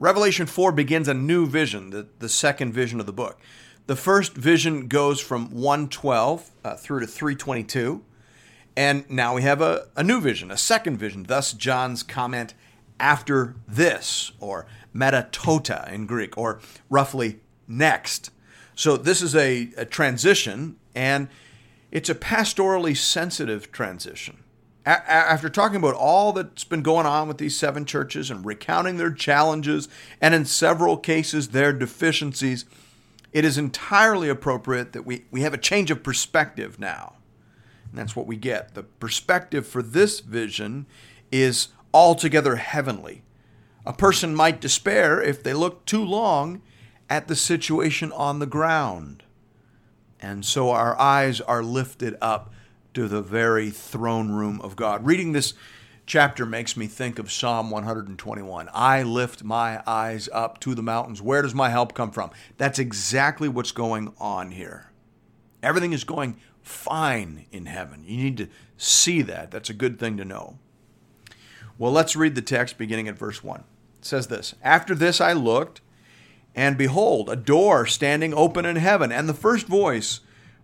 Revelation 4 begins a new vision, the, the second vision of the book. The first vision goes from 112 uh, through to 322. And now we have a, a new vision, a second vision. Thus, John's comment after this, or meta tauta in Greek, or roughly next. So this is a, a transition, and it's a pastorally sensitive transition after talking about all that's been going on with these seven churches and recounting their challenges and in several cases their deficiencies, it is entirely appropriate that we, we have a change of perspective now. And that's what we get. The perspective for this vision is altogether heavenly. A person might despair if they look too long at the situation on the ground. And so our eyes are lifted up to the very throne room of God. Reading this chapter makes me think of Psalm 121. I lift my eyes up to the mountains. Where does my help come from? That's exactly what's going on here. Everything is going fine in heaven. You need to see that. That's a good thing to know. Well, let's read the text beginning at verse 1. It says this After this I looked, and behold, a door standing open in heaven, and the first voice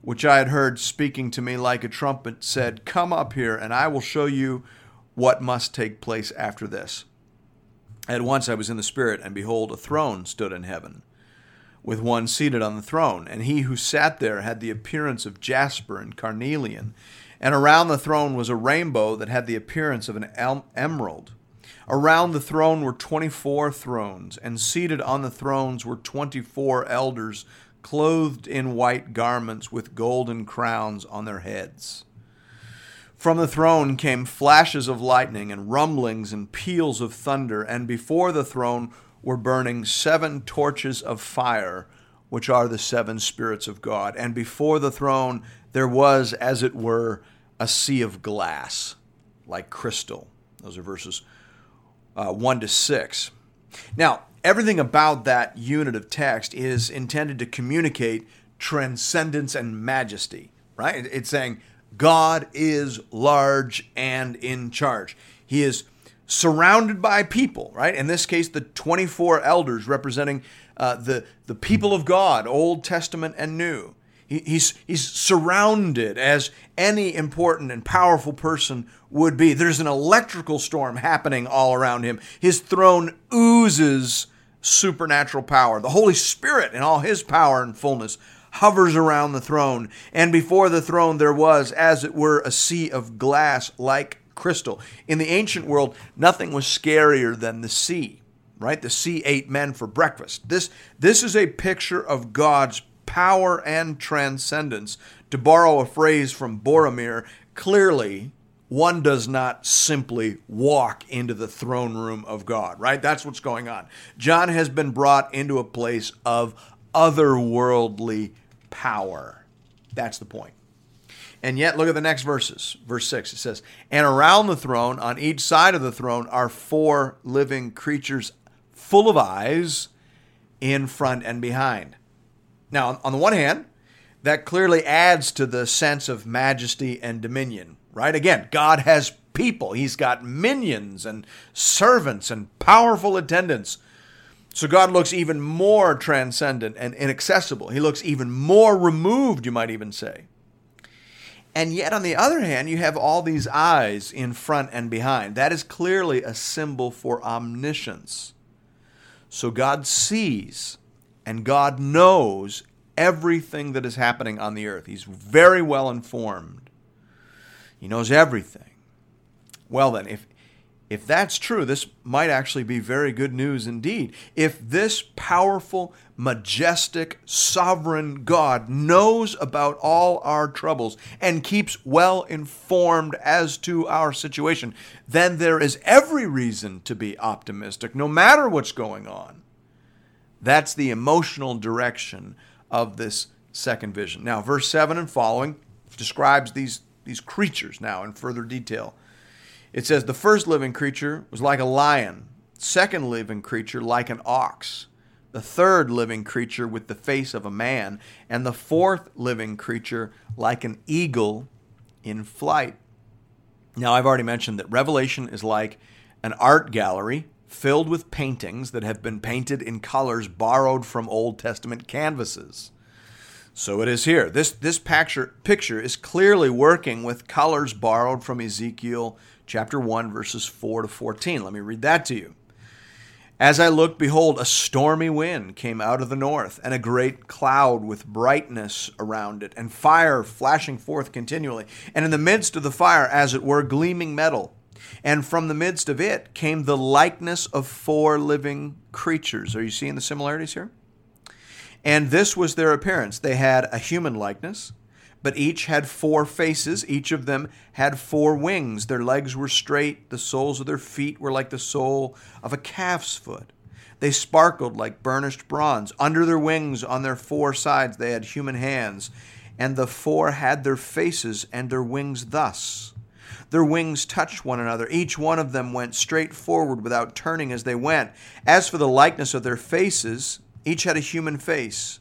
which I had heard speaking to me like a trumpet, said, Come up here, and I will show you what must take place after this. At once I was in the Spirit, and behold, a throne stood in heaven, with one seated on the throne. And he who sat there had the appearance of jasper and carnelian. And around the throne was a rainbow that had the appearance of an emerald. Around the throne were twenty four thrones, and seated on the thrones were twenty four elders clothed in white garments with golden crowns on their heads. From the throne came flashes of lightning and rumblings and peals of thunder, and before the throne were burning seven torches of fire, which are the seven spirits of God. And before the throne there was, as it were, a sea of glass, like crystal. Those are verses uh, 1 to 6. Now, everything about that unit of text is intended to communicate transcendence and majesty, right? It's saying God is large and in charge. He is surrounded by people, right? In this case, the 24 elders representing uh, the, the people of God, Old Testament and New. He, he's, he's surrounded as any important and powerful person would be. There's an electrical storm happening all around him. His throne oozes supernatural power. The Holy Spirit, in all his power and fullness, hovers around the throne. And before the throne, there was, as it were, a sea of glass like crystal. In the ancient world, nothing was scarier than the sea, right? The sea ate men for breakfast. This, this is a picture of God's power and transcendence. To borrow a phrase from Boromir, clearly one does not simply walk into the throne room of God, right? That's what's going on. John has been brought into a place of otherworldly power. That's the point. And yet, look at the next verses. Verse 6, it says, And around the throne, on each side of the throne, are four living creatures full of eyes in front and behind. Now, on the one hand, that clearly adds to the sense of majesty and dominion right? Again, God has people, He's got minions and servants and powerful attendants. So God looks even more transcendent and inaccessible. He looks even more removed, you might even say. And yet, on the other hand, you have all these eyes in front and behind. That is clearly a symbol for omniscience. So God sees and God knows everything that is happening on the earth. He's very well informed. He knows everything. Well, then, if, if that's true, this might actually be very good news indeed. If this powerful, majestic, sovereign God knows about all our troubles and keeps well informed as to our situation, then there is every reason to be optimistic, no matter what's going on. That's the emotional direction of this second vision. Now, verse 7 and following describes these, these creatures now in further detail. It says, The first living creature was like a lion, second living creature like an ox, the third living creature with the face of a man, and the fourth living creature like an eagle in flight. Now, I've already mentioned that Revelation is like an art gallery filled with paintings that have been painted in colors borrowed from Old Testament canvases. So it is here. This, this picture, picture is clearly working with colors borrowed from Ezekiel chapter 1, verses 4 to 14. Let me read that to you. As I looked, behold, a stormy wind came out of the north, and a great cloud with brightness around it, and fire flashing forth continually. And in the midst of the fire, as it were, gleaming metal and from the midst of it came the likeness of four living creatures. Are you seeing the similarities here? And this was their appearance. They had a human likeness, but each had four faces. Each of them had four wings. Their legs were straight. The soles of their feet were like the sole of a calf's foot. They sparkled like burnished bronze. Under their wings, on their four sides, they had human hands. And the four had their faces and their wings thus. Their wings touched one another. Each one of them went straight forward without turning as they went. As for the likeness of their faces, each had a human face.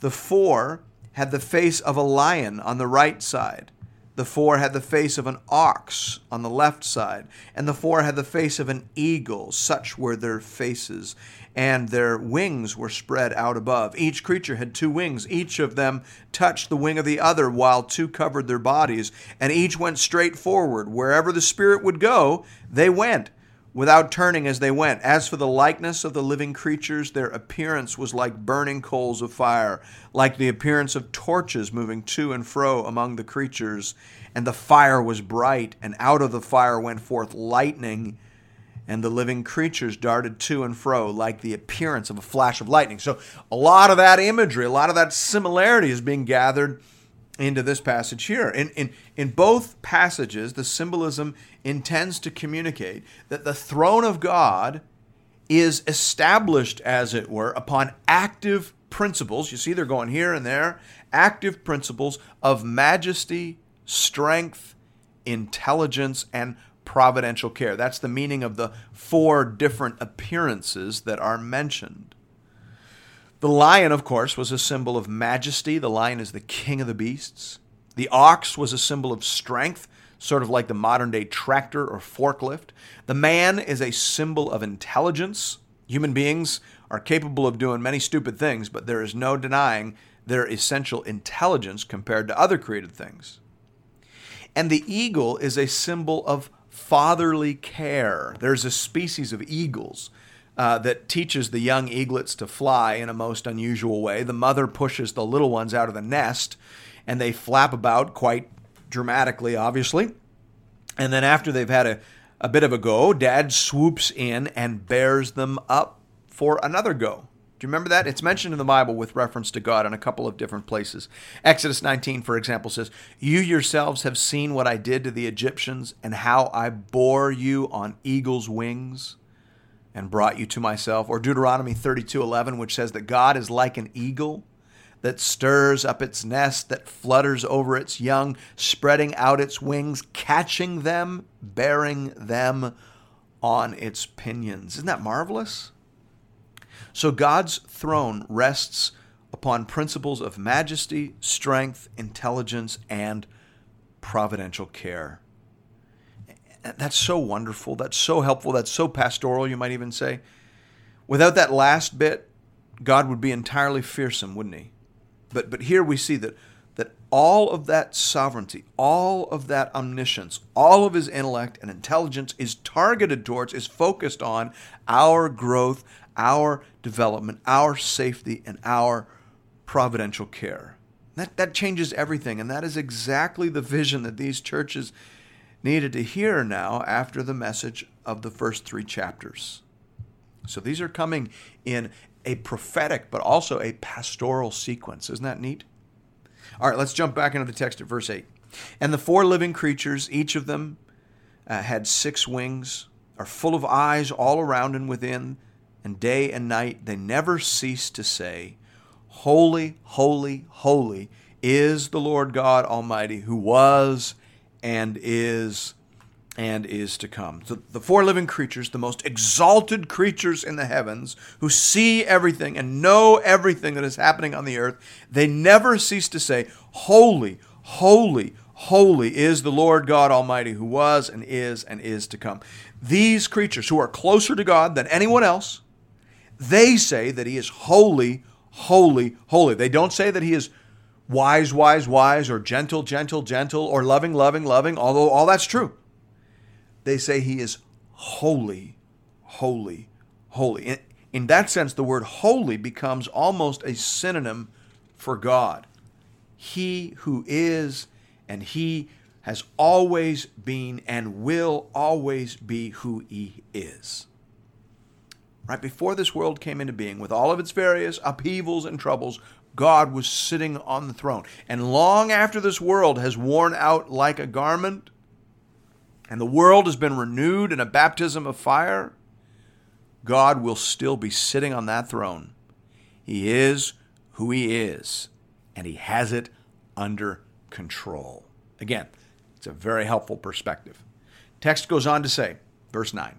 The four had the face of a lion on the right side. The four had the face of an ox on the left side, and the four had the face of an eagle. Such were their faces and their wings were spread out above. Each creature had two wings. Each of them touched the wing of the other, while two covered their bodies, and each went straight forward. Wherever the Spirit would go, they went, without turning as they went. As for the likeness of the living creatures, their appearance was like burning coals of fire, like the appearance of torches moving to and fro among the creatures. And the fire was bright, and out of the fire went forth lightning and the living creatures darted to and fro like the appearance of a flash of lightning. So, a lot of that imagery, a lot of that similarity is being gathered into this passage here. In, in, in both passages, the symbolism intends to communicate that the throne of God is established, as it were, upon active principles. You see, they're going here and there active principles of majesty, strength, intelligence, and providential care. That's the meaning of the four different appearances that are mentioned. The lion, of course, was a symbol of majesty. The lion is the king of the beasts. The ox was a symbol of strength, sort of like the modern day tractor or forklift. The man is a symbol of intelligence. Human beings are capable of doing many stupid things, but there is no denying their essential intelligence compared to other created things. And the eagle is a symbol of fatherly care. There's a species of eagles uh, that teaches the young eaglets to fly in a most unusual way. The mother pushes the little ones out of the nest, and they flap about quite dramatically, obviously. And then after they've had a, a bit of a go, dad swoops in and bears them up for another go. Do you remember that? It's mentioned in the Bible with reference to God in a couple of different places. Exodus 19, for example, says, You yourselves have seen what I did to the Egyptians and how I bore you on eagle's wings and brought you to myself. Or Deuteronomy 32, 11, which says that God is like an eagle that stirs up its nest, that flutters over its young, spreading out its wings, catching them, bearing them on its pinions. Isn't that marvelous? So God's throne rests upon principles of majesty, strength, intelligence, and providential care. That's so wonderful. That's so helpful. That's so pastoral, you might even say. Without that last bit, God would be entirely fearsome, wouldn't he? But, but here we see that, that all of that sovereignty, all of that omniscience, all of his intellect and intelligence is targeted towards, is focused on our growth, our development, our safety, and our providential care. That, that changes everything. And that is exactly the vision that these churches needed to hear now after the message of the first three chapters. So these are coming in a prophetic, but also a pastoral sequence. Isn't that neat? All right, let's jump back into the text at verse 8. And the four living creatures, each of them uh, had six wings, are full of eyes all around and within and day and night they never cease to say, Holy, holy, holy is the Lord God Almighty, who was and is and is to come. So the four living creatures, the most exalted creatures in the heavens, who see everything and know everything that is happening on the earth, they never cease to say, Holy, holy, holy is the Lord God Almighty, who was and is and is to come. These creatures, who are closer to God than anyone else, they say that He is holy, holy, holy. They don't say that He is wise, wise, wise, or gentle, gentle, gentle, or loving, loving, loving, although all that's true. They say He is holy, holy, holy. In, in that sense, the word holy becomes almost a synonym for God. He who is and He has always been and will always be who He is. Right before this world came into being, with all of its various upheavals and troubles, God was sitting on the throne. And long after this world has worn out like a garment, and the world has been renewed in a baptism of fire, God will still be sitting on that throne. He is who He is, and He has it under control. Again, it's a very helpful perspective. Text goes on to say, verse 9,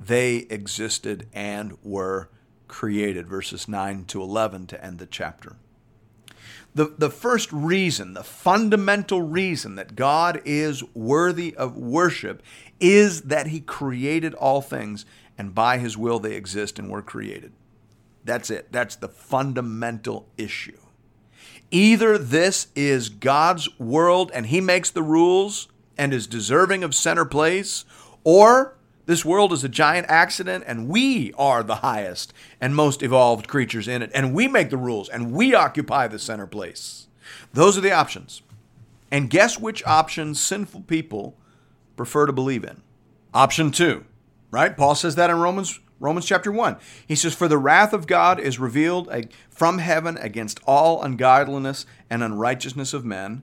they existed and were created. Verses 9 to 11 to end the chapter. The, the first reason, the fundamental reason that God is worthy of worship is that He created all things, and by His will they exist and were created. That's it. That's the fundamental issue. Either this is God's world and He makes the rules, and is deserving of center place, or this world is a giant accident and we are the highest and most evolved creatures in it, and we make the rules and we occupy the center place. Those are the options. And guess which option sinful people prefer to believe in? Option two, right? Paul says that in Romans Romans chapter 1. He says, For the wrath of God is revealed from heaven against all ungodliness and unrighteousness of men,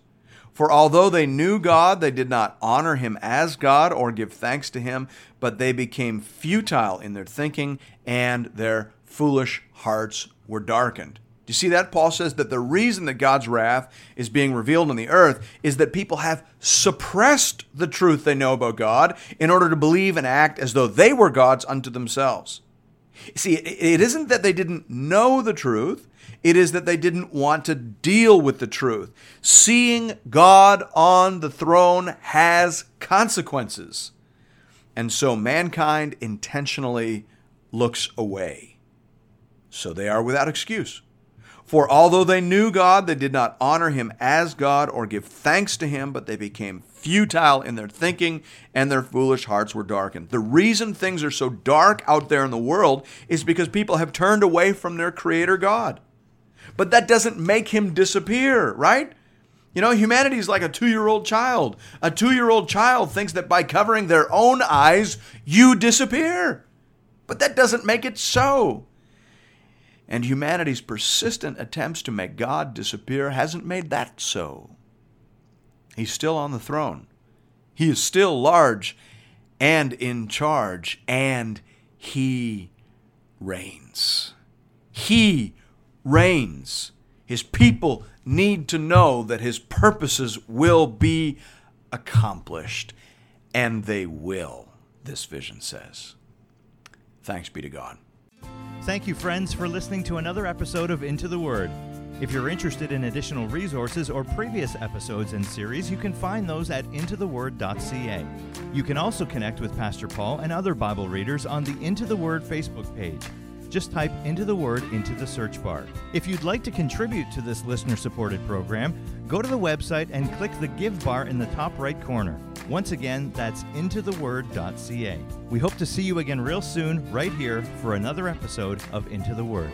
For although they knew God, they did not honor him as God or give thanks to him, but they became futile in their thinking, and their foolish hearts were darkened. Do you see that? Paul says that the reason that God's wrath is being revealed on the earth is that people have suppressed the truth they know about God in order to believe and act as though they were gods unto themselves. See, it isn't that they didn't know the truth, it is that they didn't want to deal with the truth. Seeing God on the throne has consequences. And so mankind intentionally looks away. So they are without excuse. For although they knew God, they did not honor him as God or give thanks to him, but they became futile in their thinking and their foolish hearts were darkened. The reason things are so dark out there in the world is because people have turned away from their creator God. But that doesn't make him disappear, right? You know, humanity is like a two year old child. A two year old child thinks that by covering their own eyes, you disappear. But that doesn't make it so. And humanity's persistent attempts to make God disappear hasn't made that so. He's still on the throne. He is still large and in charge, and he reigns. He reigns. His people need to know that his purposes will be accomplished, and they will, this vision says. Thanks be to God. Thank you, friends, for listening to another episode of Into the Word. If you're interested in additional resources or previous episodes and series, you can find those at intotheword.ca. You can also connect with Pastor Paul and other Bible readers on the Into the Word Facebook page. Just type Into the Word into the search bar. If you'd like to contribute to this listener supported program, go to the website and click the Give bar in the top right corner. Once again, that's intotheword.ca. We hope to see you again real soon, right here, for another episode of Into the Word.